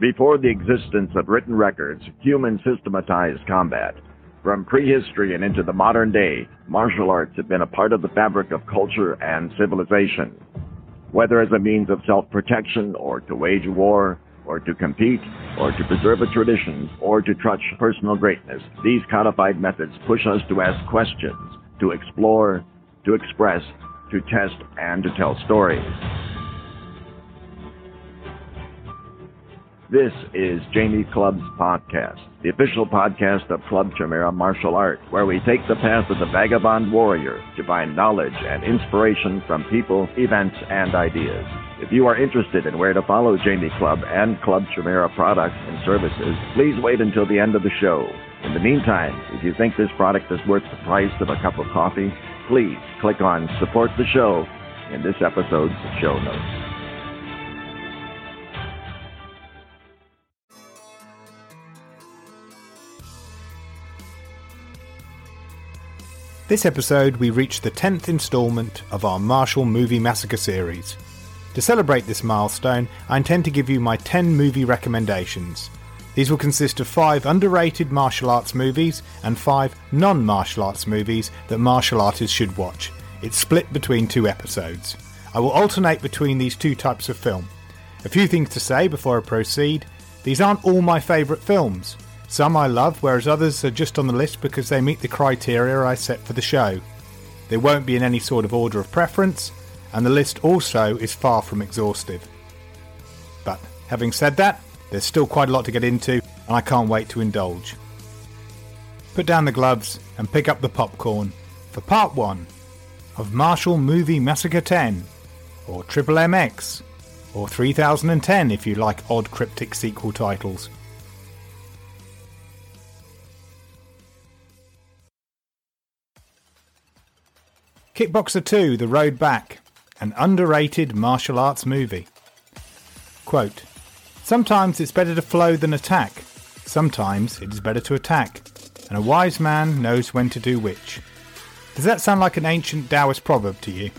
Before the existence of written records, humans systematized combat. From prehistory and into the modern day, martial arts have been a part of the fabric of culture and civilization. Whether as a means of self-protection or to wage war, or to compete, or to preserve a tradition, or to touch personal greatness, these codified methods push us to ask questions, to explore, to express, to test, and to tell stories. This is Jamie Clubb's podcast, the official podcast of Clubb Chimera Martial Art, where we take the path of the vagabond warrior to find knowledge and inspiration from people, events, and ideas. If you are interested in where to follow Jamie Clubb and Clubb Chimera products and services, please wait until the end of the show. In the meantime, if you think this product is worth the price of a cup of coffee, please click on Support the Show in this episode's show notes. This episode, we reach the 10th instalment of our Martial Movie Massacre series. To celebrate this milestone, I intend to give you my 10 movie recommendations. These will consist of 5 underrated martial arts movies and 5 non martial arts movies that martial artists should watch. It's split between two episodes. I will alternate between these two types of film. A few things to say before I proceed. These aren't all my favourite films. Some I love, whereas others are just on the list because they meet the criteria I set for the show. They won't be in any sort of order of preference, and the list also is far from exhaustive. But having said that, there's still quite a lot to get into, and I can't wait to indulge. Put down the gloves and pick up the popcorn for part 1 of Martial Movie Massacre 10, or Triple MX, or 3010 if you like odd cryptic sequel titles. Kickboxer 2 The Road Back, an underrated martial arts movie. Quote Sometimes it's better to flow than attack. Sometimes it is better to attack. And a wise man knows when to do which. Does that sound like an ancient Taoist proverb to you?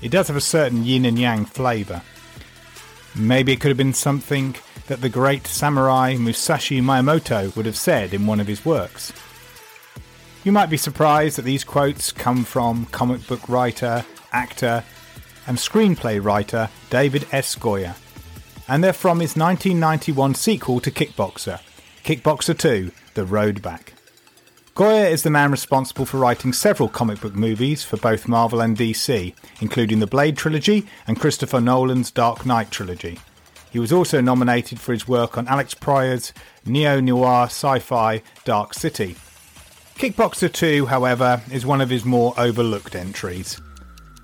It does have a certain yin and yang flavour. Maybe it could have been something that the great samurai Musashi Miyamoto would have said in one of his works. You might be surprised that these quotes come from comic book writer, actor, and screenplay writer David S. Goyer, and they're from his 1991 sequel to Kickboxer, Kickboxer 2 The Road Back. Goyer is the man responsible for writing several comic book movies for both Marvel and DC, including the Blade trilogy and Christopher Nolan's Dark Knight trilogy. He was also nominated for his work on Alex Proyas' neo noir sci fi Dark City, Kickboxer 2, however, is one of his more overlooked entries.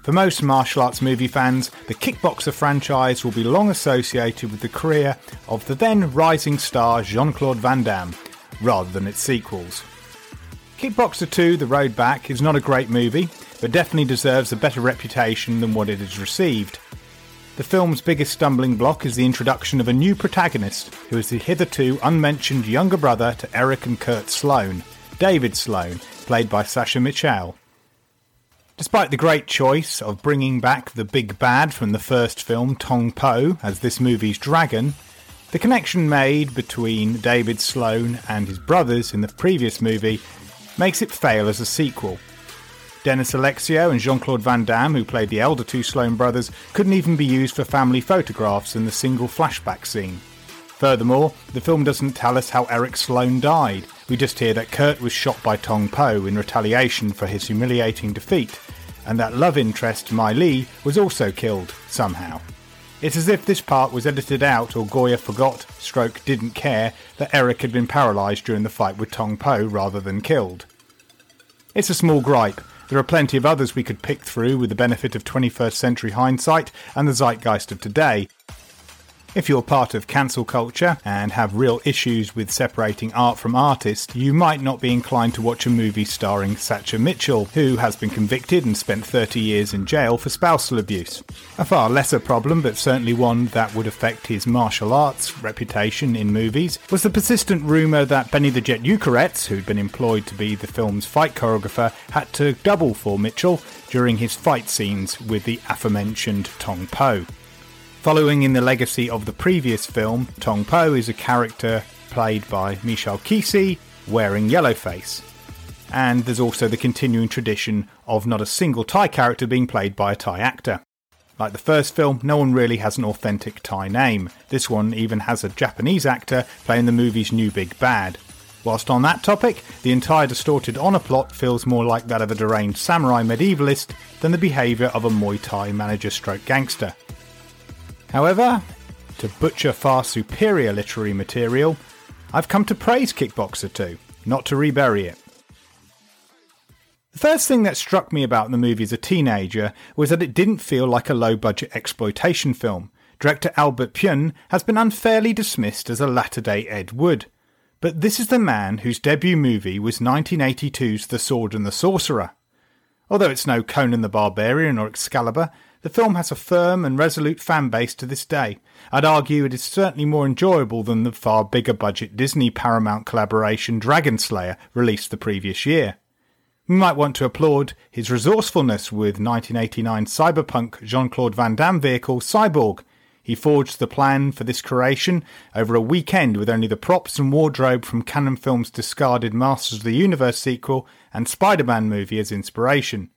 For most martial arts movie fans, the Kickboxer franchise will be long associated with the career of the then rising star Jean Claude Van Damme, rather than its sequels. Kickboxer 2 The Road Back is not a great movie, but definitely deserves a better reputation than what it has received. The film's biggest stumbling block is the introduction of a new protagonist who is the hitherto unmentioned younger brother to Eric and Kurt Sloan, David Sloan, played by Sasha Mitchell. Despite the great choice of bringing back the big bad from the first film, Tong Po, as this movie's dragon, the connection made between David Sloan and his brothers in the previous movie makes it fail as a sequel. Dennis Alexio and Jean Claude Van Damme, who played the elder two Sloan brothers, couldn't even be used for family photographs in the single flashback scene. Furthermore, the film doesn't tell us how Eric Sloan died. We just hear that Kurt was shot by Tong Po in retaliation for his humiliating defeat, and that love interest Mylee was also killed, somehow. It's as if this part was edited out or Goyer forgot, stroke didn't care, that Eric had been paralysed during the fight with Tong Po rather than killed. It's a small gripe. There are plenty of others we could pick through with the benefit of 21st century hindsight and the zeitgeist of today, if you're part of cancel culture and have real issues with separating art from artist, you might not be inclined to watch a movie starring Sasha Mitchell, who has been convicted and spent 30 years in jail for spousal abuse. A far lesser problem, but certainly one that would affect his martial arts reputation in movies, was the persistent rumour that Benny the Jet Urquidez, who'd been employed to be the film's fight choreographer, had to double for Mitchell during his fight scenes with the aforementioned Tong Po. Following in the legacy of the previous film, Tong Po is a character played by Michel Qissi wearing yellowface. And there's also the continuing tradition of not a single Thai character being played by a Thai actor. Like the first film, no one really has an authentic Thai name. This one even has a Japanese actor playing the movie's new big bad. Whilst on that topic, the entire distorted honour plot feels more like that of a deranged samurai medievalist than the behaviour of a Muay Thai manager stroke gangster. However, to butcher far superior literary material, I've come to praise Kickboxer 2, not to rebury it. The first thing that struck me about the movie as a teenager was that it didn't feel like a low budget exploitation film. Director Albert Pyun has been unfairly dismissed as a latter day Ed Wood. But this is the man whose debut movie was 1982's The Sword and the Sorcerer. Although it's no Conan the Barbarian or Excalibur, the film has a firm and resolute fan base to this day. I'd argue it is certainly more enjoyable than the far bigger budget Disney Paramount collaboration Dragon Slayer released the previous year. We might want to applaud his resourcefulness with 1989 cyberpunk Jean Claude Van Damme vehicle Cyborg. He forged the plan for this creation over a weekend with only the props and wardrobe from Cannon Films' discarded Masters of the Universe sequel and Spider Man movie as inspiration.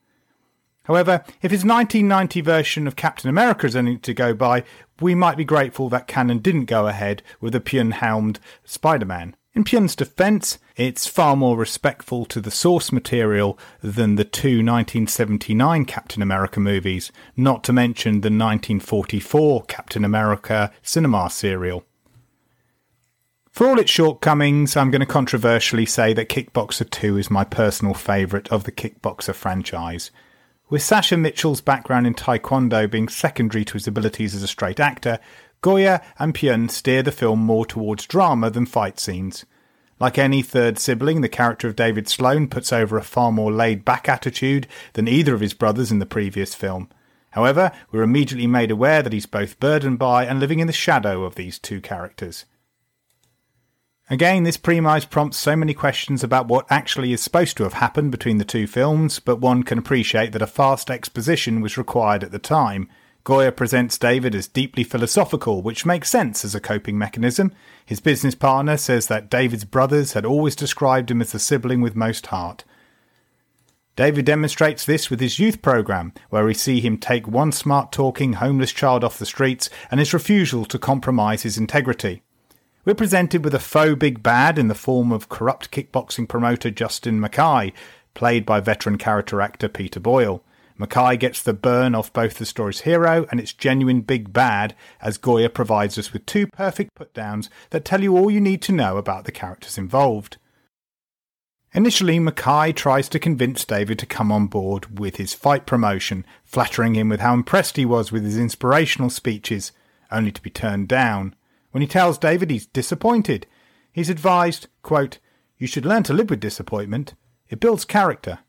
However, if his 1990 version of Captain America is anything to go by, we might be grateful that Cannon didn't go ahead with a Pyun helmed Spider Man. In Pyun's defence, it's far more respectful to the source material than the two 1979 Captain America movies, not to mention the 1944 Captain America cinema serial. For all its shortcomings, I'm going to controversially say that Kickboxer 2 is my personal favourite of the Kickboxer franchise. With Sasha Mitchell's background in Taekwondo being secondary to his abilities as a straight actor, Goyer and Pyun steer the film more towards drama than fight scenes. Like any third sibling, the character of David Sloan puts over a far more laid back attitude than either of his brothers in the previous film. However, we're immediately made aware that he's both burdened by and living in the shadow of these two characters. Again, this premise prompts so many questions about what actually is supposed to have happened between the two films, but one can appreciate that a fast exposition was required at the time. Goyer presents David as deeply philosophical, which makes sense as a coping mechanism. His business partner says that David's brothers had always described him as the sibling with most heart. David demonstrates this with his youth program, where we see him take one smart talking homeless child off the streets and his refusal to compromise his integrity. We're presented with a faux big bad in the form of corrupt kickboxing promoter Justin Mackay, played by veteran character actor Peter Boyle. Mackay gets the burn off both the story's hero and its genuine big bad, as Goyer provides us with two perfect put downs that tell you all you need to know about the characters involved. Initially, Mackay tries to convince David to come on board with his fight promotion, flattering him with how impressed he was with his inspirational speeches, only to be turned down. When he tells David he's disappointed, he's advised, quote, You should learn to live with disappointment. It builds character.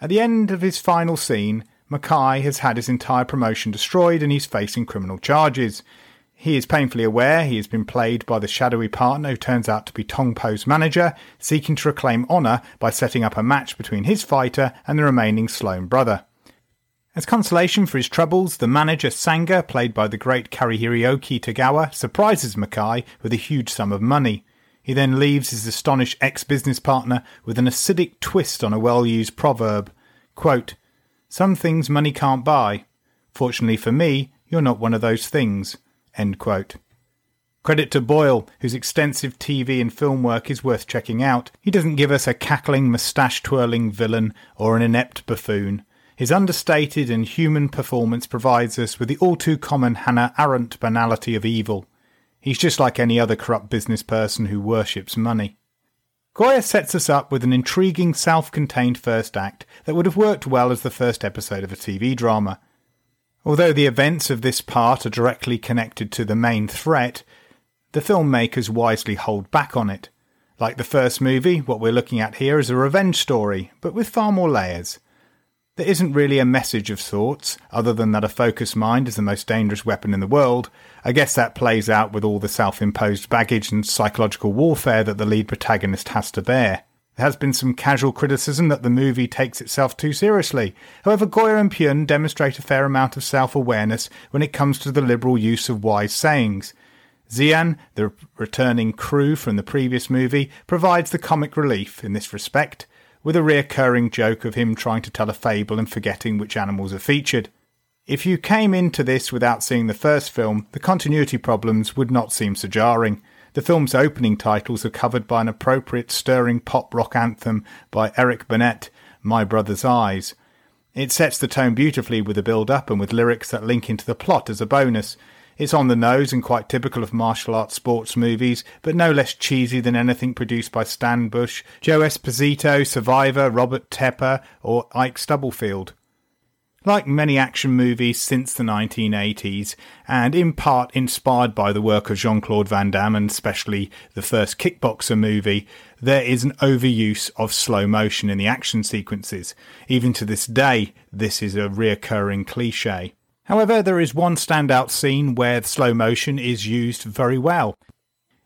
At the end of his final scene, Mackay has had his entire promotion destroyed and he's facing criminal charges. He is painfully aware he has been played by the shadowy partner who turns out to be Tong Po's manager, seeking to reclaim honour by setting up a match between his fighter and the remaining Sloan brother. As consolation for his troubles, the manager Sanga, played by the great Cary-Hiroyuki Tagawa, surprises Mackay with a huge sum of money. He then leaves his astonished ex-business partner with an acidic twist on a well-used proverb. Quote, Some things money can't buy. Fortunately for me, you're not one of those things. End quote. Credit to Boyle, whose extensive TV and film work is worth checking out. He doesn't give us a cackling, moustache twirling villain or an inept buffoon. His understated and human performance provides us with the all too common Hannah Arendt banality of evil. He's just like any other corrupt business person who worships money. Goyer sets us up with an intriguing self contained first act that would have worked well as the first episode of a TV drama. Although the events of this part are directly connected to the main threat, the filmmakers wisely hold back on it. Like the first movie, what we're looking at here is a revenge story, but with far more layers. There isn't really a message of sorts, other than that a focused mind is the most dangerous weapon in the world. I guess that plays out with all the self imposed baggage and psychological warfare that the lead protagonist has to bear. There has been some casual criticism that the movie takes itself too seriously. However, Goyer and Pyun demonstrate a fair amount of self awareness when it comes to the liberal use of wise sayings. Xian, the returning Kru from the previous movie, provides the comic relief in this respect, with a reoccurring joke of him trying to tell a fable and forgetting which animals are featured. If you came into this without seeing the first film, the continuity problems would not seem so jarring. The film's opening titles are covered by an appropriate stirring pop rock anthem by Eric Burnett, My Brother's Eyes. It sets the tone beautifully with a build up and with lyrics that link into the plot as a bonus. It's on the nose and quite typical of martial arts sports movies, but no less cheesy than anything produced by Stan Bush, Joe Esposito, Survivor, Robert Tepper, or Ike Stubblefield. Like many action movies since the 1980s, and in part inspired by the work of Jean Claude Van Damme and especially the first Kickboxer movie, there is an overuse of slow motion in the action sequences. Even to this day, this is a reoccurring cliche. However, there is one standout scene where slow motion is used very well.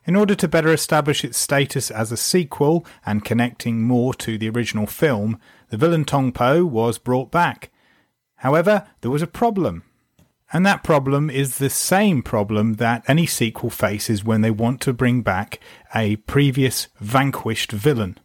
In order to better establish its status as a sequel and connecting more to the original film, the villain Tong Po was brought back. However, there was a problem. And that problem is the same problem that any sequel faces when they want to bring back a previous vanquished villain.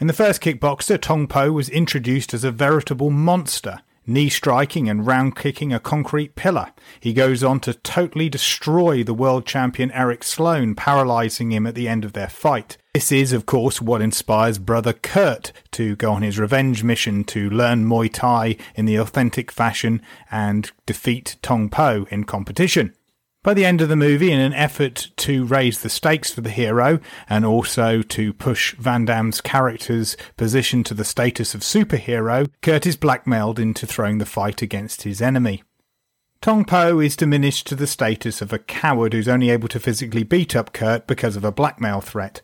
In the first Kickboxer, Tong Po was introduced as a veritable monster knee striking and round kicking a concrete pillar. He goes on to totally destroy the world champion Eric Sloan, paralysing him at the end of their fight. This is, of course, what inspires brother Kurt to go on his revenge mission to learn Muay Thai in the authentic fashion and defeat Tong Po in competition. By the end of the movie, in an effort to raise the stakes for the hero and also to push Van Damme's character's position to the status of superhero, Kurt is blackmailed into throwing the fight against his enemy. Tong Po is diminished to the status of a coward who's only able to physically beat up Kurt because of a blackmail threat.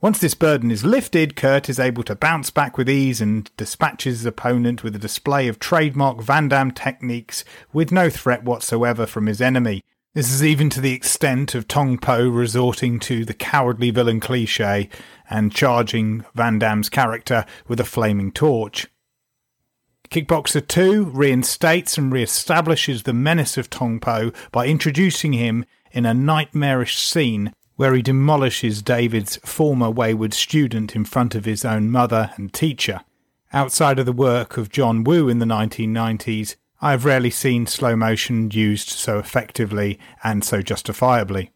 Once this burden is lifted, Kurt is able to bounce back with ease and dispatches his opponent with a display of trademark Van Damme techniques with no threat whatsoever from his enemy, this is even to the extent of Tong Po resorting to the cowardly villain cliche and charging Van Damme's character with a flaming torch. Kickboxer 2 reinstates and re-establishes the menace of Tong Po by introducing him in a nightmarish scene where he demolishes David's former wayward student in front of his own mother and teacher. Outside of the work of John Woo in the 1990s, I have rarely seen slow motion used so effectively and so justifiably.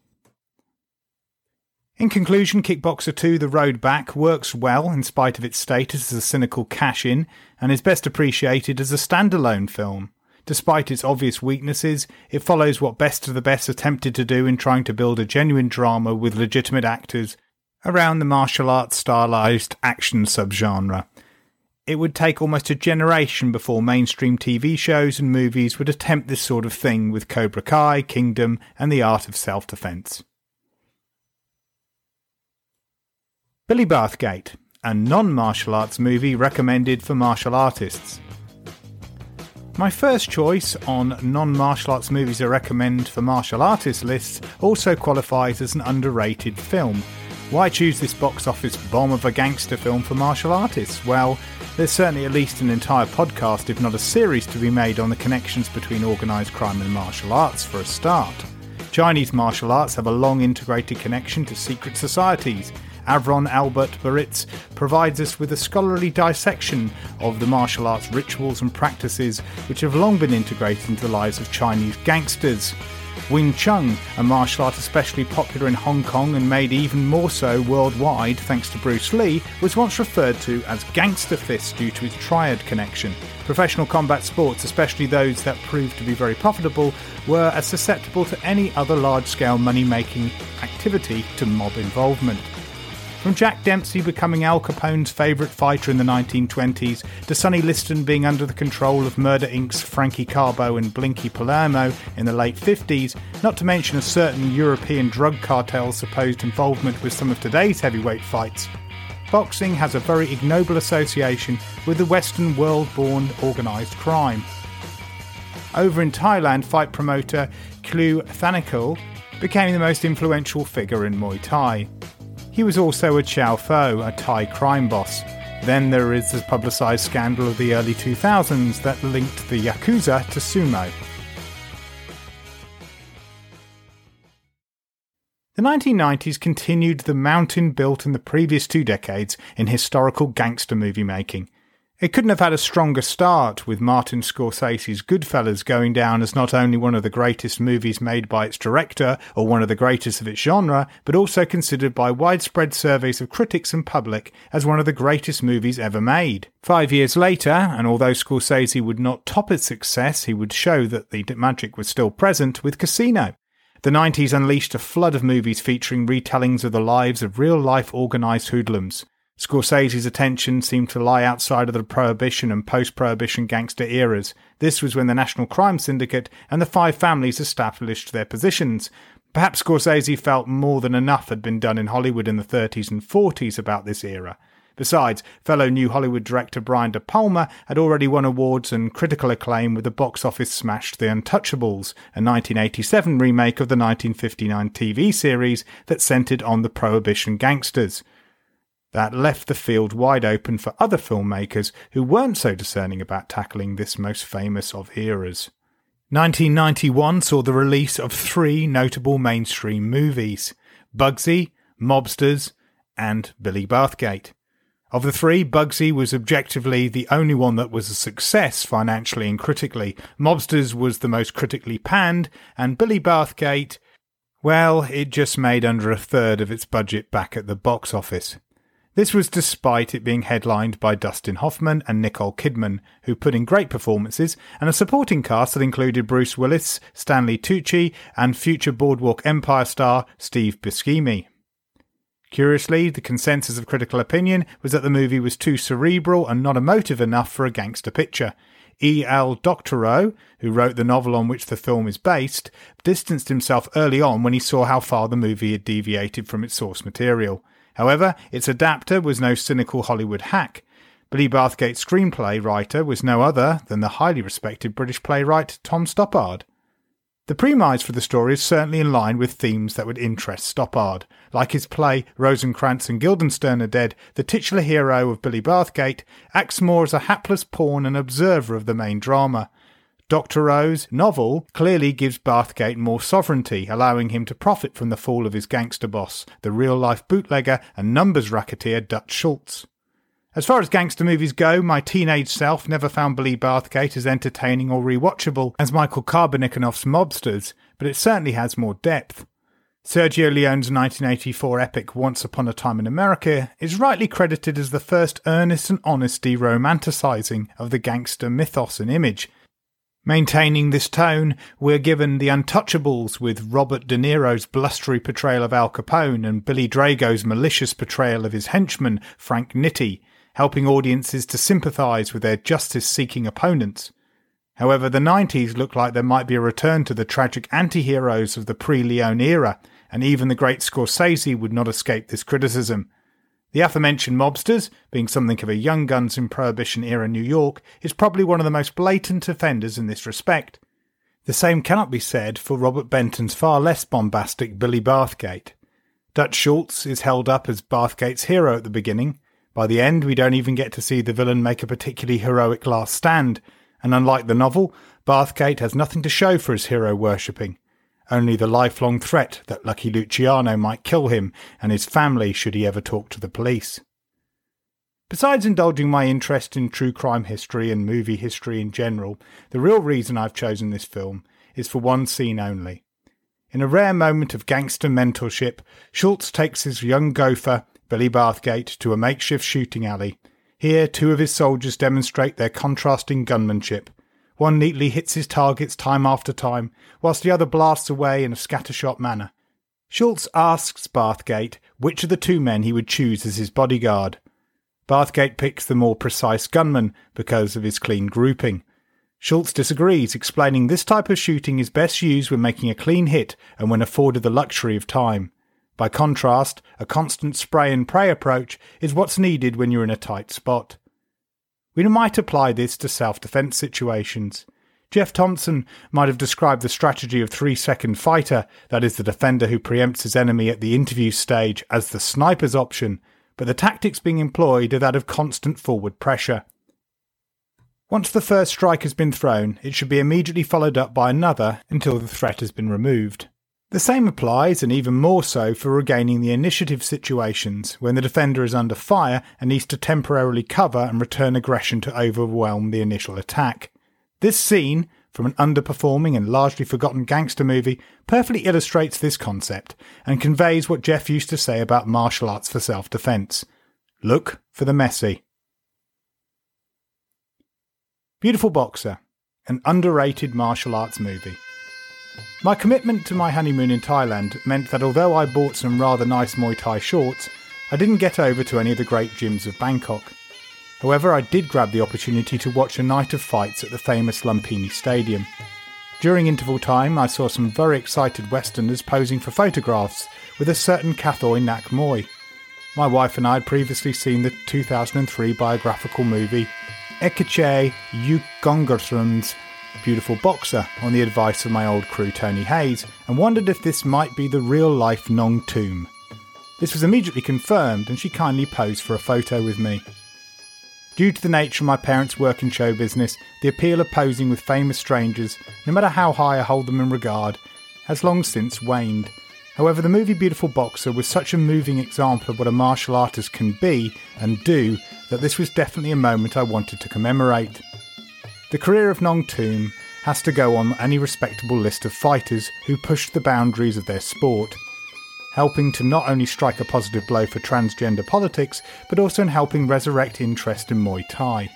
In conclusion, Kickboxer 2 The Road Back works well in spite of its status as a cynical cash in and is best appreciated as a standalone film. Despite its obvious weaknesses, it follows what Best of the Best attempted to do in trying to build a genuine drama with legitimate actors around the martial arts stylized action subgenre. It would take almost a generation before mainstream TV shows and movies would attempt this sort of thing with Cobra Kai, Kingdom, and The Art of Self Defense. Billy Bathgate, a non martial arts movie recommended for martial artists. My first choice on non martial arts movies I recommend for martial artists lists also qualifies as an underrated film. Why choose this box office bomb of a gangster film for martial artists? Well, there's certainly at least an entire podcast, if not a series, to be made on the connections between organised crime and martial arts for a start. Chinese martial arts have a long integrated connection to secret societies. Avron Albert Boretz provides us with a scholarly dissection of the martial arts rituals and practices which have long been integrated into the lives of Chinese gangsters. Wing Chun, a martial art especially popular in Hong Kong and made even more so worldwide thanks to Bruce Lee, was once referred to as gangster fists due to its triad connection. Professional combat sports, especially those that proved to be very profitable, were as susceptible to any other large scale money making activity to mob involvement. From Jack Dempsey becoming Al Capone's favourite fighter in the 1920s, to Sonny Liston being under the control of Murder Inc.'s Frankie Carbo and Blinky Palermo in the late 50s, not to mention a certain European drug cartel's supposed involvement with some of today's heavyweight fights, boxing has a very ignoble association with the Western world born organised crime. Over in Thailand, fight promoter Klu Thanakul became the most influential figure in Muay Thai. He was also a Chao Pho, a Thai crime boss. Then there is the publicised scandal of the early 2000s that linked the Yakuza to sumo. The 1990s continued the mountain built in the previous two decades in historical gangster movie making. It couldn't have had a stronger start, with Martin Scorsese's Goodfellas going down as not only one of the greatest movies made by its director or one of the greatest of its genre, but also considered by widespread surveys of critics and public as one of the greatest movies ever made. Five years later, and although Scorsese would not top its success, he would show that the magic was still present with Casino. The 90s unleashed a flood of movies featuring retellings of the lives of real life organised hoodlums. Scorsese's attention seemed to lie outside of the Prohibition and post Prohibition gangster eras. This was when the National Crime Syndicate and the Five Families established their positions. Perhaps Scorsese felt more than enough had been done in Hollywood in the 30s and 40s about this era. Besides, fellow New Hollywood director Brian De Palma had already won awards and critical acclaim with the box office smash The Untouchables, a 1987 remake of the 1959 TV series that centered on the Prohibition gangsters. That left the field wide open for other filmmakers who weren't so discerning about tackling this most famous of eras. 1991 saw the release of three notable mainstream movies Bugsy, Mobsters, and Billy Bathgate. Of the three, Bugsy was objectively the only one that was a success financially and critically. Mobsters was the most critically panned, and Billy Bathgate, well, it just made under a third of its budget back at the box office. This was despite it being headlined by Dustin Hoffman and Nicole Kidman, who put in great performances, and a supporting cast that included Bruce Willis, Stanley Tucci, and future Boardwalk Empire star Steve Buscemi. Curiously, the consensus of critical opinion was that the movie was too cerebral and not emotive enough for a gangster picture. E. L. Doctorow, who wrote the novel on which the film is based, distanced himself early on when he saw how far the movie had deviated from its source material. However, its adapter was no cynical Hollywood hack. Billy Bathgate's screenplay writer was no other than the highly respected British playwright Tom Stoppard. The premise for the story is certainly in line with themes that would interest Stoppard. Like his play Rosencrantz and Guildenstern are Dead, the titular hero of Billy Bathgate acts more as a hapless pawn and observer of the main drama. Doctorow's novel clearly gives Bathgate more sovereignty, allowing him to profit from the fall of his gangster boss, the real life bootlegger and numbers racketeer Dutch Schultz. As far as gangster movies go, my teenage self never found Billy Bathgate as entertaining or rewatchable as Michael Karbelnikoff's Mobsters, but it certainly has more depth. Sergio Leone's 1984 epic Once Upon a Time in America is rightly credited as the first earnest and honest romanticising of the gangster mythos and image, Maintaining this tone, we're given The Untouchables with Robert De Niro's blustery portrayal of Al Capone and Billy Drago's malicious portrayal of his henchman, Frank Nitti, helping audiences to sympathise with their justice seeking opponents. However, the 90s look like there might be a return to the tragic anti heroes of the pre Leone era, and even the great Scorsese would not escape this criticism. The aforementioned mobsters, being something of a young guns in Prohibition era New York, is probably one of the most blatant offenders in this respect. The same cannot be said for Robert Benton's far less bombastic Billy Bathgate. Dutch Schultz is held up as Bathgate's hero at the beginning. By the end, we don't even get to see the villain make a particularly heroic last stand, and unlike the novel, Bathgate has nothing to show for his hero worshipping only the lifelong threat that Lucky Luciano might kill him and his family should he ever talk to the police. Besides indulging my interest in true crime history and movie history in general, the real reason I've chosen this film is for one scene only. In a rare moment of gangster mentorship, Schultz takes his young gopher, Billy Bathgate, to a makeshift shooting alley. Here, two of his soldiers demonstrate their contrasting gunmanship, one neatly hits his targets time after time, whilst the other blasts away in a scattershot manner. Schultz asks Bathgate which of the two men he would choose as his bodyguard. Bathgate picks the more precise gunman because of his clean grouping. Schultz disagrees, explaining this type of shooting is best used when making a clean hit and when afforded the luxury of time. By contrast, a constant spray and pray approach is what's needed when you're in a tight spot. We might apply this to self defense situations. Jeff Thompson might have described the strategy of three second fighter, that is, the defender who preempts his enemy at the interview stage, as the sniper's option, but the tactics being employed are that of constant forward pressure. Once the first strike has been thrown, it should be immediately followed up by another until the threat has been removed. The same applies, and even more so, for regaining the initiative situations when the defender is under fire and needs to temporarily cover and return aggression to overwhelm the initial attack. This scene, from an underperforming and largely forgotten gangster movie, perfectly illustrates this concept and conveys what Jeff used to say about martial arts for self defense look for the messy. Beautiful Boxer, an underrated martial arts movie. My commitment to my honeymoon in Thailand meant that although I bought some rather nice Muay Thai shorts, I didn't get over to any of the great gyms of Bangkok. However, I did grab the opportunity to watch a night of fights at the famous Lumpini Stadium. During interval time, I saw some very excited Westerners posing for photographs with a certain Kathoy Nak Muay. My wife and I had previously seen the 2003 biographical movie Ekachai Uekrongtham's Beautiful Boxer on the advice of my old crew Tony Hayes and wondered if this might be the real life Nong Toom. This was immediately confirmed and she kindly posed for a photo with me. Due to the nature of my parents' work in show business, the appeal of posing with famous strangers, no matter how high I hold them in regard, has long since waned. However, the movie Beautiful Boxer was such a moving example of what a martial artist can be and do that this was definitely a moment I wanted to commemorate. The career of Nong Toom has to go on any respectable list of fighters who pushed the boundaries of their sport helping to not only strike a positive blow for transgender politics, but also in helping resurrect interest in Muay Thai.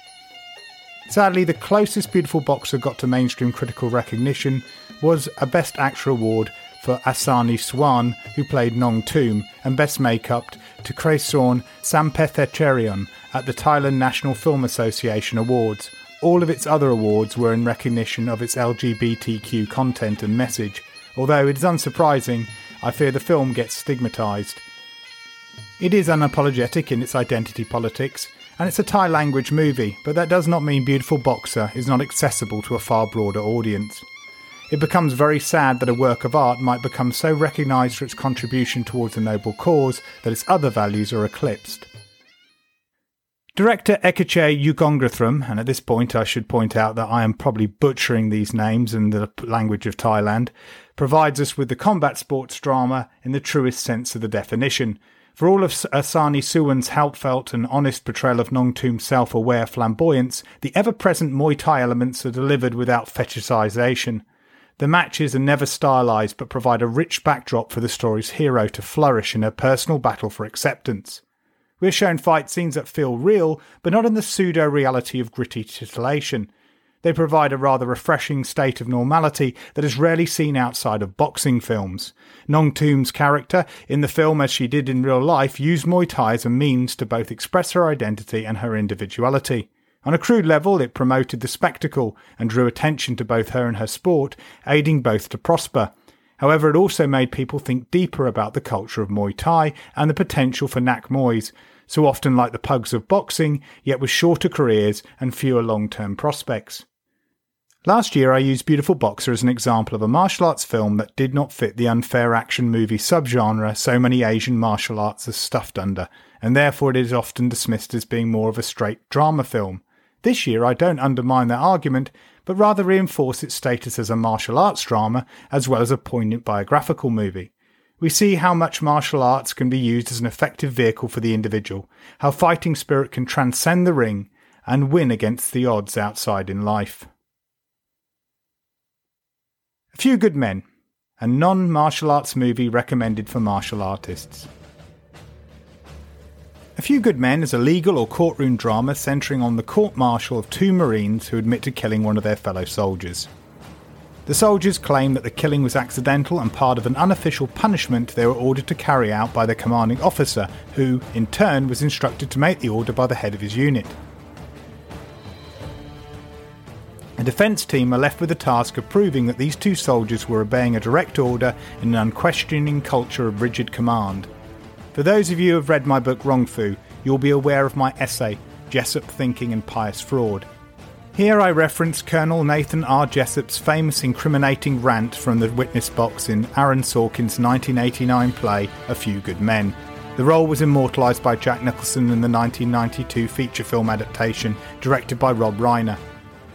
Sadly, the closest Beautiful Boxer got to mainstream critical recognition was a Best Actor award for Asanee Suwan, who played Nong Toom, and Best Makeup to Kresorn Sampethecherion at the Thailand National Film Association Awards. All of its other awards were in recognition of its LGBTQ content and message, although it is unsurprising I fear the film gets stigmatised. It is unapologetic in its identity politics, and it's a Thai language movie, but that does not mean Beautiful Boxer is not accessible to a far broader audience. It becomes very sad that a work of art might become so recognised for its contribution towards a noble cause that its other values are eclipsed. Director Ekachai Uekrongtham, and at this point I should point out that I am probably butchering these names in the language of Thailand, provides us with the combat sports drama in the truest sense of the definition. For all of Asanee Suwan's heartfelt and honest portrayal of Nong Toom's self aware flamboyance, the ever present Muay Thai elements are delivered without fetishization. The matches are never stylized but provide a rich backdrop for the story's hero to flourish in her personal battle for acceptance. We're shown fight scenes that feel real, but not in the pseudo reality of gritty titillation. They provide a rather refreshing state of normality that is rarely seen outside of boxing films. Nong Toom's character, in the film as she did in real life, used Muay Thai as a means to both express her identity and her individuality. On a crude level, it promoted the spectacle and drew attention to both her and her sport, aiding both to prosper. However, it also made people think deeper about the culture of Muay Thai and the potential for Nak Muays, so often like the pugs of boxing, yet with shorter careers and fewer long term prospects. Last year, I used Beautiful Boxer as an example of a martial arts film that did not fit the unfair action movie subgenre so many Asian martial arts are stuffed under, and therefore it is often dismissed as being more of a straight drama film. This year, I don't undermine that argument, but rather reinforce its status as a martial arts drama as well as a poignant biographical movie. We see how much martial arts can be used as an effective vehicle for the individual, how fighting spirit can transcend the ring and win against the odds outside in life. A Few Good Men, a non martial arts movie recommended for martial artists. A Few Good Men is a legal or courtroom drama centering on the court martial of two Marines who admit to killing one of their fellow soldiers. The soldiers claim that the killing was accidental and part of an unofficial punishment they were ordered to carry out by their commanding officer, who, in turn, was instructed to make the order by the head of his unit. A defence team are left with the task of proving that these two soldiers were obeying a direct order in an unquestioning culture of rigid command. For those of you who have read my book Wrong Fu, you'll be aware of my essay, Jessup Thinking and Pious Fraud. Here I reference Colonel Nathan R. Jessup's famous incriminating rant from the witness box in Aaron Sorkin's 1989 play A Few Good Men. The role was immortalised by Jack Nicholson in the 1992 feature film adaptation directed by Rob Reiner.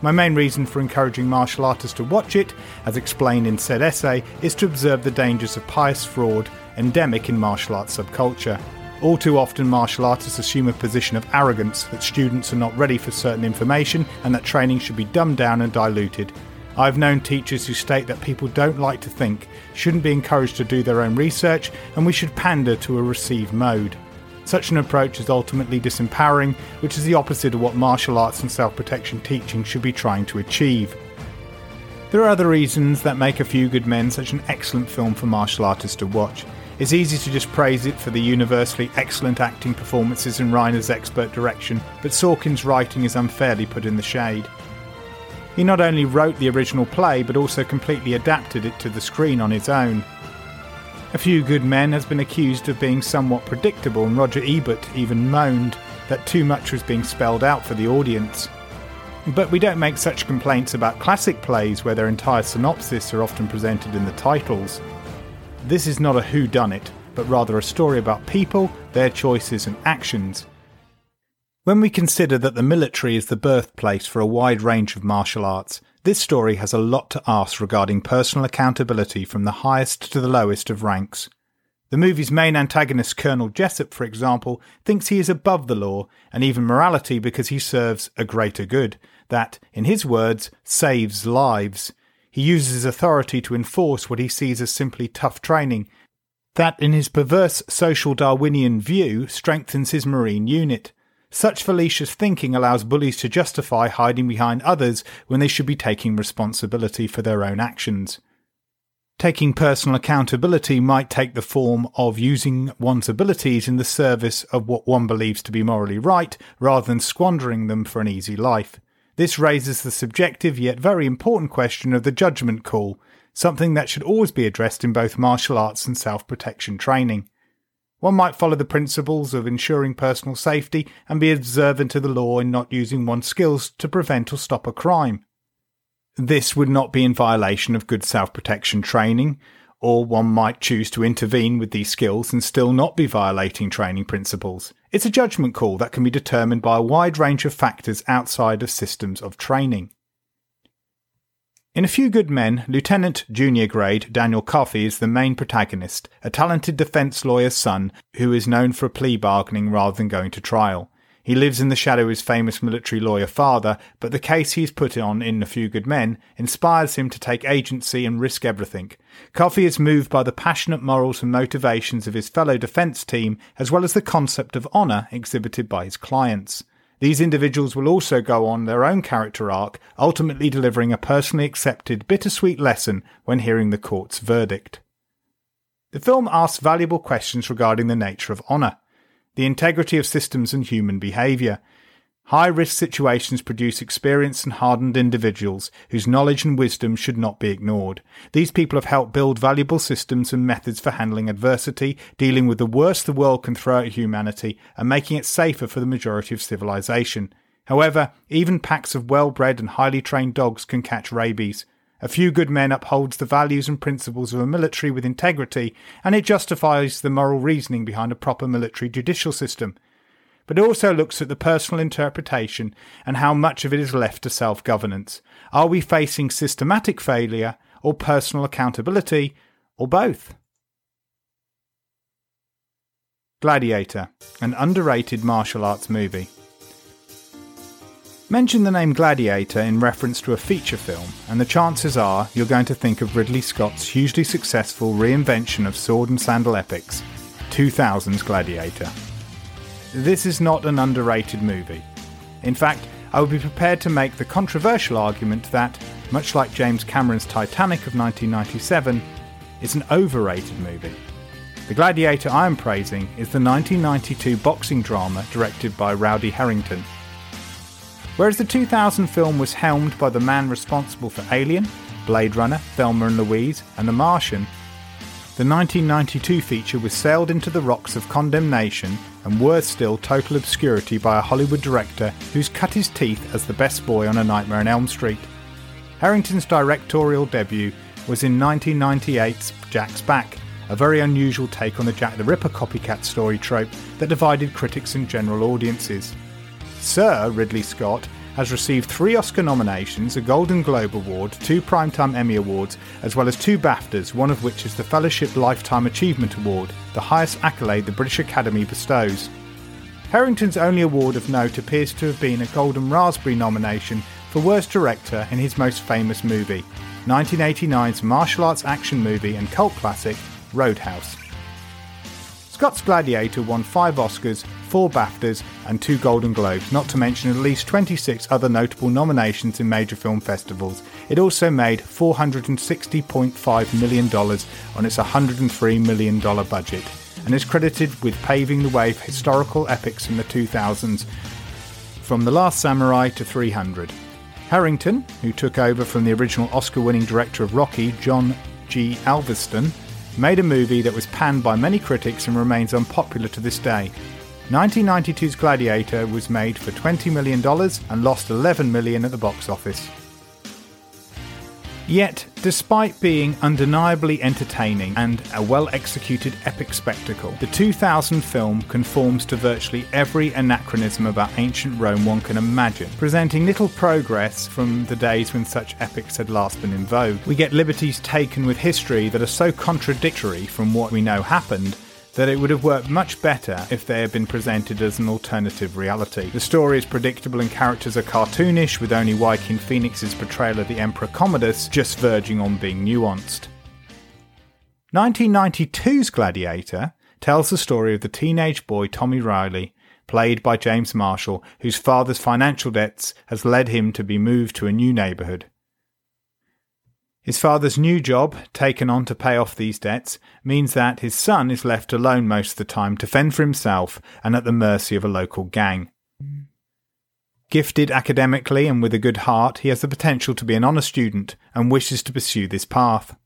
My main reason for encouraging martial artists to watch it, as explained in said essay, is to observe the dangers of pious fraud endemic in martial arts subculture. All too often, martial artists assume a position of arrogance that students are not ready for certain information and that training should be dumbed down and diluted. I've known teachers who state that people don't like to think, shouldn't be encouraged to do their own research, and we should pander to a receive mode. Such an approach is ultimately disempowering, which is the opposite of what martial arts and self protection teaching should be trying to achieve. There are other reasons that make A Few Good Men such an excellent film for martial artists to watch. It's easy to just praise it for the universally excellent acting performances and Reiner's expert direction, but Sorkin's writing is unfairly put in the shade. He not only wrote the original play, but also completely adapted it to the screen on his own. A Few Good Men has been accused of being somewhat predictable, and Roger Ebert even moaned that too much was being spelled out for the audience. But we don't make such complaints about classic plays where their entire synopsis are often presented in the titles. This is not a who done it, but rather a story about people, their choices and actions. When we consider that the military is the birthplace for a wide range of martial arts, this story has a lot to ask regarding personal accountability from the highest to the lowest of ranks. The movie's main antagonist, Colonel Jessup, for example, thinks he is above the law and even morality because he serves a greater good, that, in his words, saves lives. He uses his authority to enforce what he sees as simply tough training. That, in his perverse social Darwinian view, strengthens his Marine unit. Such fallacious thinking allows bullies to justify hiding behind others when they should be taking responsibility for their own actions. Taking personal accountability might take the form of using one's abilities in the service of what one believes to be morally right rather than squandering them for an easy life. This raises the subjective yet very important question of the judgment call, something that should always be addressed in both martial arts and self protection training. One might follow the principles of ensuring personal safety and be observant of the law in not using one's skills to prevent or stop a crime. This would not be in violation of good self protection training, or one might choose to intervene with these skills and still not be violating training principles. It's a judgment call that can be determined by a wide range of factors outside of systems of training. In A Few Good Men, Lieutenant Junior Grade Daniel Kaffee is the main protagonist, a talented defense lawyer's son who is known for plea bargaining rather than going to trial. He lives in the shadow of his famous military lawyer father, but the case he's put on in A Few Good Men inspires him to take agency and risk everything. Kaffee is moved by the passionate morals and motivations of his fellow defence team, as well as the concept of honour exhibited by his clients. These individuals will also go on their own character arc, ultimately delivering a personally accepted bittersweet lesson when hearing the court's verdict. The film asks valuable questions regarding the nature of honour the integrity of systems and human behaviour. High risk situations produce experienced and hardened individuals whose knowledge and wisdom should not be ignored. These people have helped build valuable systems and methods for handling adversity, dealing with the worst the world can throw at humanity, and making it safer for the majority of civilization. However, even packs of well bred and highly trained dogs can catch rabies. A Few Good Men upholds the values and principles of a military with integrity, and it justifies the moral reasoning behind a proper military judicial system. But it also looks at the personal interpretation and how much of it is left to self governance. Are we facing systematic failure or personal accountability, or both? Gladiator, an underrated martial arts movie. Mention the name Gladiator in reference to a feature film, and the chances are you're going to think of Ridley Scott's hugely successful reinvention of sword and sandal epics, 2000's Gladiator. This is not an underrated movie. In fact, I would be prepared to make the controversial argument that, much like James Cameron's Titanic of 1997, it's an overrated movie. The Gladiator I am praising is the 1992 boxing drama directed by Rowdy Herrington Whereas the 2000 film was helmed by the man responsible for Alien, Blade Runner, Thelma and Louise, and The Martian, the 1992 feature was sailed into the rocks of condemnation and worse still, total obscurity by a Hollywood director who's cut his teeth as the best boy on A Nightmare on Elm Street. Herrington's directorial debut was in 1998's Jack's Back, a very unusual take on the Jack the Ripper copycat story trope that divided critics and general audiences. Sir Ridley Scott has received three Oscar nominations, a Golden Globe Award, two Primetime Emmy Awards, as well as two BAFTAs, one of which is the Fellowship Lifetime Achievement Award, the highest accolade the British Academy bestows. Herrington's only award of note appears to have been a Golden Raspberry nomination for Worst Director in his most famous movie, 1989's martial arts action movie and cult classic, Roadhouse. Scott's Gladiator won five Oscars, four BAFTAs, and two Golden Globes, not to mention at least 26 other notable nominations in major film festivals. It also made $460.5 million on its $103 million budget, and is credited with paving the way for historical epics in the 2000s, from The Last Samurai to 300. Herrington, who took over from the original Oscar winning director of Rocky, John G. Avildsen, made a movie that was panned by many critics and remains unpopular to this day. 1992's Gladiator was made for $20 million and lost 11 million at the box office. Yet, despite being undeniably entertaining and a well executed epic spectacle, the 2000 film conforms to virtually every anachronism about ancient Rome one can imagine, presenting little progress from the days when such epics had last been in vogue. We get liberties taken with history that are so contradictory from what we know happened that it would have worked much better if they had been presented as an alternative reality. The story is predictable and characters are cartoonish, with only Joaquin Phoenix's portrayal of the Emperor Commodus just verging on being nuanced. 1992's Gladiator tells the story of the teenage boy Tommy Riley, played by James Marshall, whose father's financial debts has led him to be moved to a new neighbourhood. His father's new job, taken on to pay off these debts, means that his son is left alone most of the time to fend for himself and at the mercy of a local gang. Gifted academically and with a good heart, he has the potential to be an honour student and wishes to pursue this path.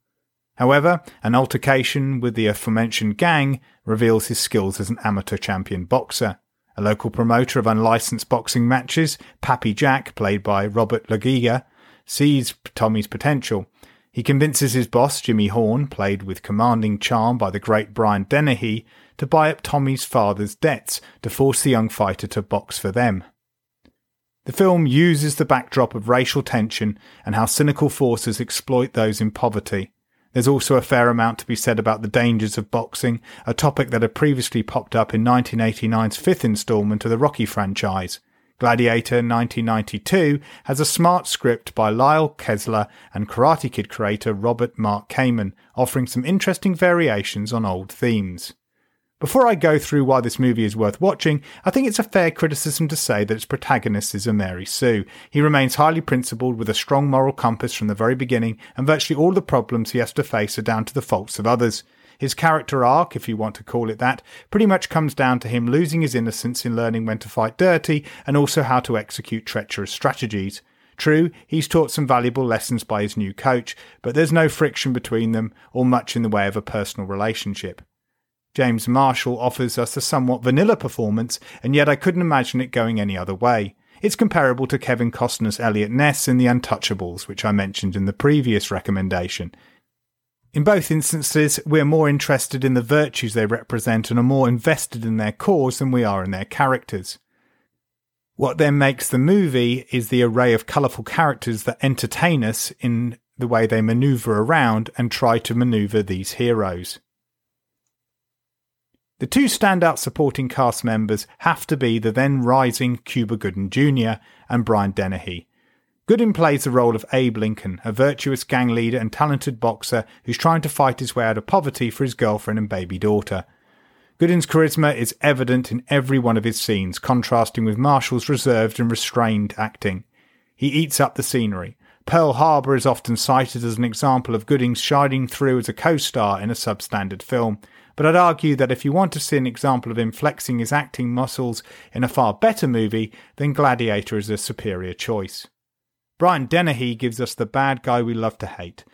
However, an altercation with the aforementioned gang reveals his skills as an amateur champion boxer. A local promoter of unlicensed boxing matches, Pappy Jack, played by Robert Loggia, sees Tommy's potential he convinces his boss, Jimmy Horn, played with commanding charm by the great Brian Dennehy, to buy up Tommy's father's debts to force the young fighter to box for them. The film uses the backdrop of racial tension and how cynical forces exploit those in poverty. There's also a fair amount to be said about the dangers of boxing, a topic that had previously popped up in 1989's fifth installment of the Rocky franchise. Gladiator 1992 has a smart script by Lyle Kessler and Karate Kid creator Robert Mark Kamen, offering some interesting variations on old themes. Before I go through why this movie is worth watching, I think it's a fair criticism to say that its protagonist is a Mary Sue. He remains highly principled with a strong moral compass from the very beginning, and virtually all the problems he has to face are down to the faults of others. His character arc, if you want to call it that, pretty much comes down to him losing his innocence in learning when to fight dirty and also how to execute treacherous strategies. True, he's taught some valuable lessons by his new coach, but there's no friction between them or much in the way of a personal relationship. James Marshall offers us a somewhat vanilla performance, and yet I couldn't imagine it going any other way. It's comparable to Kevin Costner's Eliot Ness in The Untouchables, which I mentioned in the previous recommendation. In both instances, we're more interested in the virtues they represent and are more invested in their cause than we are in their characters. What then makes the movie is the array of colourful characters that entertain us in the way they maneuver around and try to maneuver these heroes. The two standout supporting cast members have to be the then rising Cuba Gooding Jr. and Brian Dennehy, Gooding plays the role of Abe Lincoln, a virtuous gang leader and talented boxer who's trying to fight his way out of poverty for his girlfriend and baby daughter. Gooding's charisma is evident in every one of his scenes, contrasting with Marshall's reserved and restrained acting. He eats up the scenery. Pearl Harbor is often cited as an example of Gooding's shining through as a co-star in a substandard film, but I'd argue that if you want to see an example of him flexing his acting muscles in a far better movie, then Gladiator is a superior choice. Brian Dennehy gives us the bad guy we love to hate.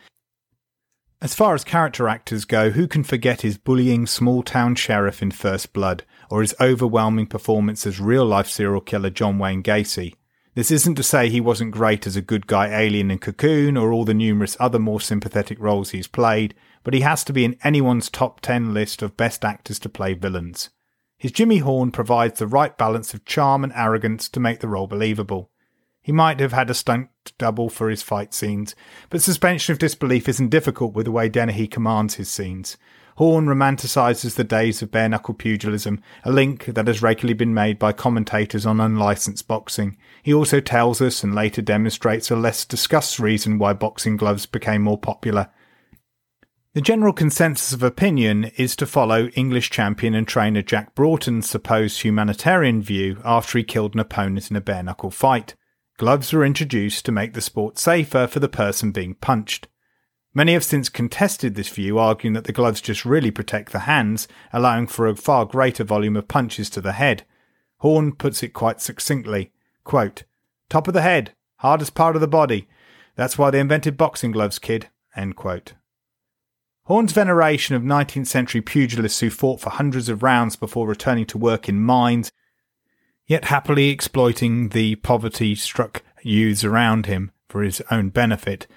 As far as character actors go, who can forget his bullying small town sheriff in First Blood, or his overwhelming performance as real life serial killer John Wayne Gacy? This isn't to say he wasn't great as a good guy alien in Cocoon or all the numerous other more sympathetic roles he's played, but he has to be in anyone's top 10 list of best actors to play villains. His Jimmy Horn provides the right balance of charm and arrogance to make the role believable. He might have had a stunt double for his fight scenes, but suspension of disbelief isn't difficult with the way Dennehy commands his scenes. Horn romanticises the days of bare knuckle pugilism, a link that has regularly been made by commentators on unlicensed boxing. He also tells us and later demonstrates a less discussed reason why boxing gloves became more popular. The general consensus of opinion is to follow English champion and trainer Jack Broughton's supposed humanitarian view after he killed an opponent in a bare knuckle fight. Gloves were introduced to make the sport safer for the person being punched. Many have since contested this view, arguing that the gloves just really protect the hands, allowing for a far greater volume of punches to the head. Horn puts it quite succinctly quote, Top of the head, hardest part of the body. That's why they invented boxing gloves, kid. End quote. Horn's veneration of 19th century pugilists who fought for hundreds of rounds before returning to work in mines, yet happily exploiting the poverty struck youths around him for his own benefit,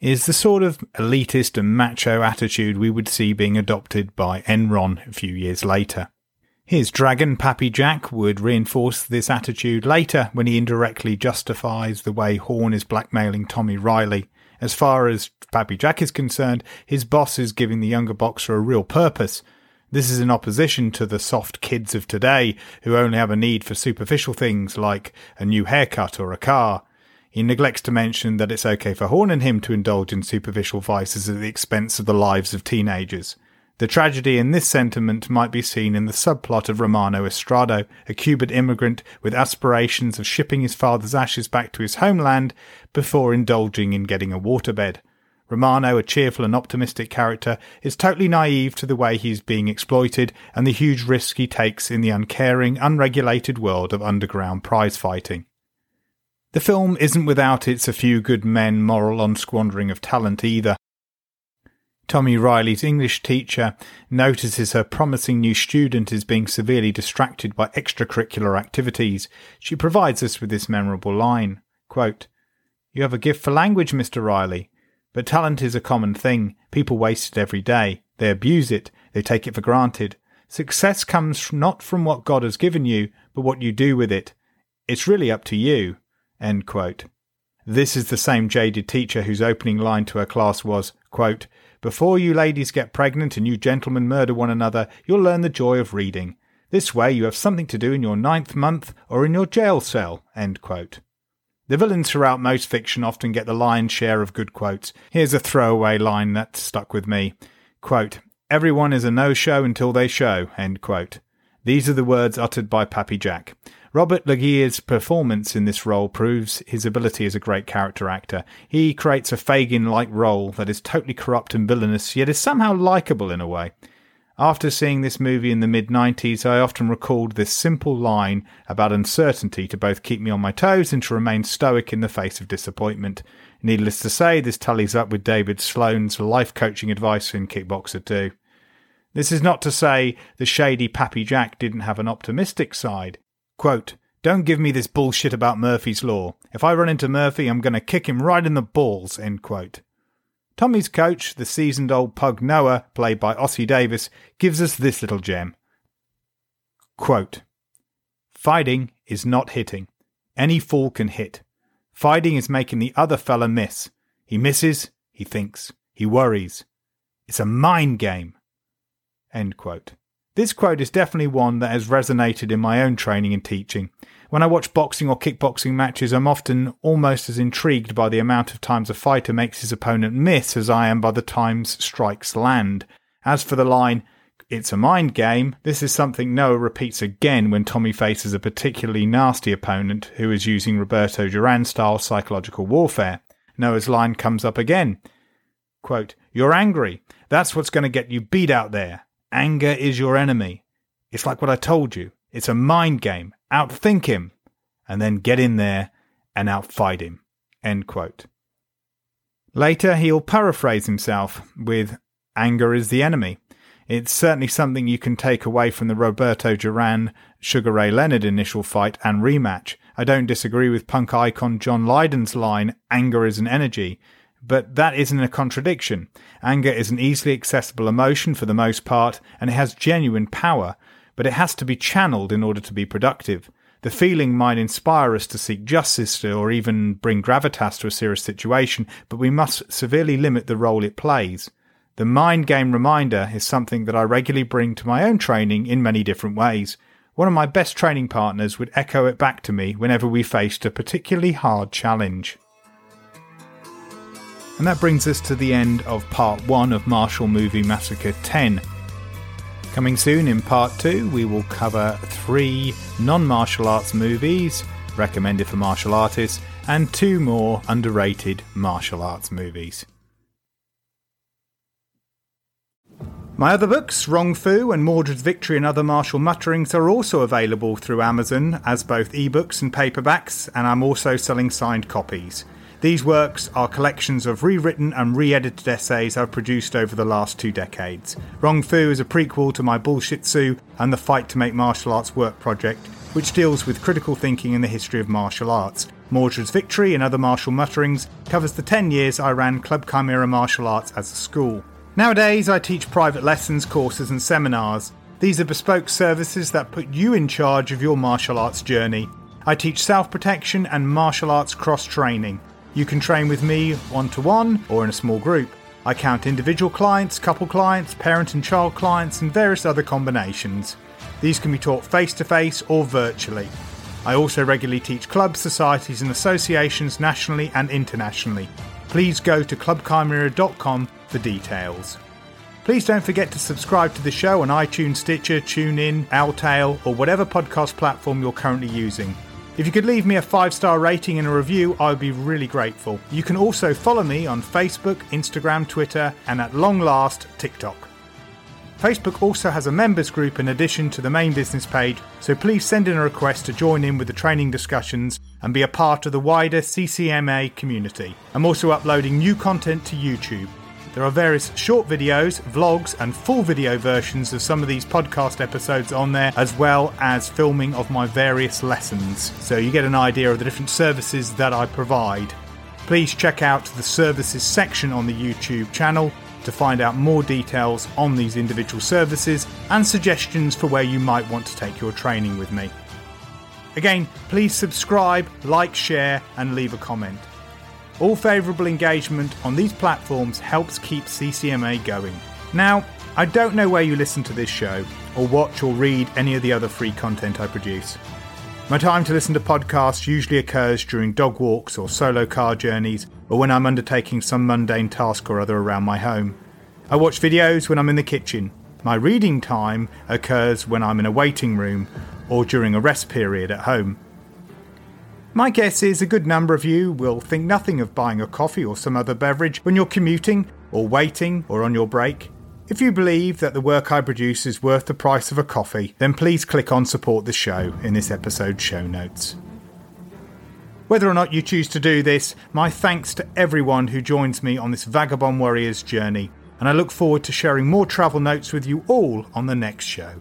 is the sort of elitist and macho attitude we would see being adopted by Enron a few years later. His dragon Pappy Jack would reinforce this attitude later when he indirectly justifies the way Horn is blackmailing Tommy Riley. As far as Pappy Jack is concerned, his boss is giving the younger boxer a real purpose. This is in opposition to the soft kids of today who only have a need for superficial things like a new haircut or a car. He neglects to mention that it's okay for Horn and him to indulge in superficial vices at the expense of the lives of teenagers. The tragedy in this sentiment might be seen in the subplot of Romano Estrado, a Cuban immigrant with aspirations of shipping his father's ashes back to his homeland before indulging in getting a waterbed. Romano, a cheerful and optimistic character, is totally naive to the way he's being exploited and the huge risk he takes in the uncaring, unregulated world of underground prize fighting. The film isn't without its a few good men moral on squandering of talent either. Tommy Riley's English teacher notices her promising new student is being severely distracted by extracurricular activities. She provides us with this memorable line quote, You have a gift for language, Mr. Riley, but talent is a common thing. People waste it every day. They abuse it. They take it for granted. Success comes not from what God has given you, but what you do with it. It's really up to you. End quote. This is the same jaded teacher whose opening line to her class was, quote, Before you ladies get pregnant and you gentlemen murder one another, you'll learn the joy of reading. This way you have something to do in your ninth month or in your jail cell. End quote. The villains throughout most fiction often get the lion's share of good quotes. Here's a throwaway line that stuck with me. Quote, Everyone is a no-show until they show. End quote. These are the words uttered by Pappy Jack. Robert Loggia's performance in this role proves his ability as a great character actor. He creates a Fagin like role that is totally corrupt and villainous, yet is somehow likable in a way. After seeing this movie in the mid 90s, I often recalled this simple line about uncertainty to both keep me on my toes and to remain stoic in the face of disappointment. Needless to say, this tallies up with David Sloan's life coaching advice in Kickboxer 2. This is not to say the shady Pappy Jack didn't have an optimistic side. Quote, don't give me this bullshit about Murphy's Law. If I run into Murphy, I'm going to kick him right in the balls. End quote. Tommy's coach, the seasoned old pug Noah, played by Ossie Davis, gives us this little gem. Quote, Fighting is not hitting. Any fool can hit. Fighting is making the other fella miss. He misses, he thinks, he worries. It's a mind game. End quote. This quote is definitely one that has resonated in my own training and teaching. When I watch boxing or kickboxing matches, I'm often almost as intrigued by the amount of times a fighter makes his opponent miss as I am by the times strikes land. As for the line, it's a mind game, this is something Noah repeats again when Tommy faces a particularly nasty opponent who is using Roberto Duran style psychological warfare. Noah's line comes up again. Quote, You're angry. That's what's going to get you beat out there. Anger is your enemy. It's like what I told you. It's a mind game. Outthink him, and then get in there and outfight him. End quote. Later, he'll paraphrase himself with anger is the enemy. It's certainly something you can take away from the Roberto Duran Sugar Ray Leonard initial fight and rematch. I don't disagree with punk icon John Lydon's line, anger is an energy, but that isn't a contradiction. Anger is an easily accessible emotion for the most part, and it has genuine power, but it has to be channeled in order to be productive. The feeling might inspire us to seek justice or even bring gravitas to a serious situation, but we must severely limit the role it plays. The mind game reminder is something that I regularly bring to my own training in many different ways. One of my best training partners would echo it back to me whenever we faced a particularly hard challenge. And that brings us to the end of part 1 of Martial Movie Massacre 10. Coming soon in part 2, we will cover three non martial arts movies recommended for martial artists and two more underrated martial arts movies. My other books, Wrong Fu and Mordred's Victory and Other Martial Mutterings, are also available through Amazon as both ebooks and paperbacks, and I'm also selling signed copies. These works are collections of rewritten and re edited essays I've produced over the last two decades. Wrong Fu is a prequel to my Bullshido and the Fight to Make Martial Arts Work project, which deals with critical thinking in the history of martial arts. Mordred's Victory and Other Martial Mutterings covers the 10 years I ran Clubb Chimera Martial Arts as a school. Nowadays, I teach private lessons, courses, and seminars. These are bespoke services that put you in charge of your martial arts journey. I teach self protection and martial arts cross training. You can train with me one to one or in a small group. I count individual clients, couple clients, parent and child clients, and various other combinations. These can be taught face to face or virtually. I also regularly teach clubs, societies, and associations nationally and internationally. Please go to clubbchimera.com for details. Please don't forget to subscribe to the show on iTunes, Stitcher, TuneIn, Owltail, or whatever podcast platform you're currently using. If you could leave me a five star rating and a review, I would be really grateful. You can also follow me on Facebook, Instagram, Twitter, and at long last, TikTok. Facebook also has a members group in addition to the main business page, so please send in a request to join in with the training discussions and be a part of the wider CCMA community. I'm also uploading new content to YouTube. There are various short videos, vlogs, and full video versions of some of these podcast episodes on there, as well as filming of my various lessons, so you get an idea of the different services that I provide. Please check out the services section on the YouTube channel to find out more details on these individual services and suggestions for where you might want to take your training with me. Again, please subscribe, like, share, and leave a comment. All favourable engagement on these platforms helps keep CCMA going. Now, I don't know where you listen to this show, or watch or read any of the other free content I produce. My time to listen to podcasts usually occurs during dog walks or solo car journeys, or when I'm undertaking some mundane task or other around my home. I watch videos when I'm in the kitchen. My reading time occurs when I'm in a waiting room or during a rest period at home. My guess is a good number of you will think nothing of buying a coffee or some other beverage when you're commuting, or waiting, or on your break. If you believe that the work I produce is worth the price of a coffee, then please click on Support the Show in this episode's show notes. Whether or not you choose to do this, my thanks to everyone who joins me on this Vagabond Warriors journey, and I look forward to sharing more travel notes with you all on the next show.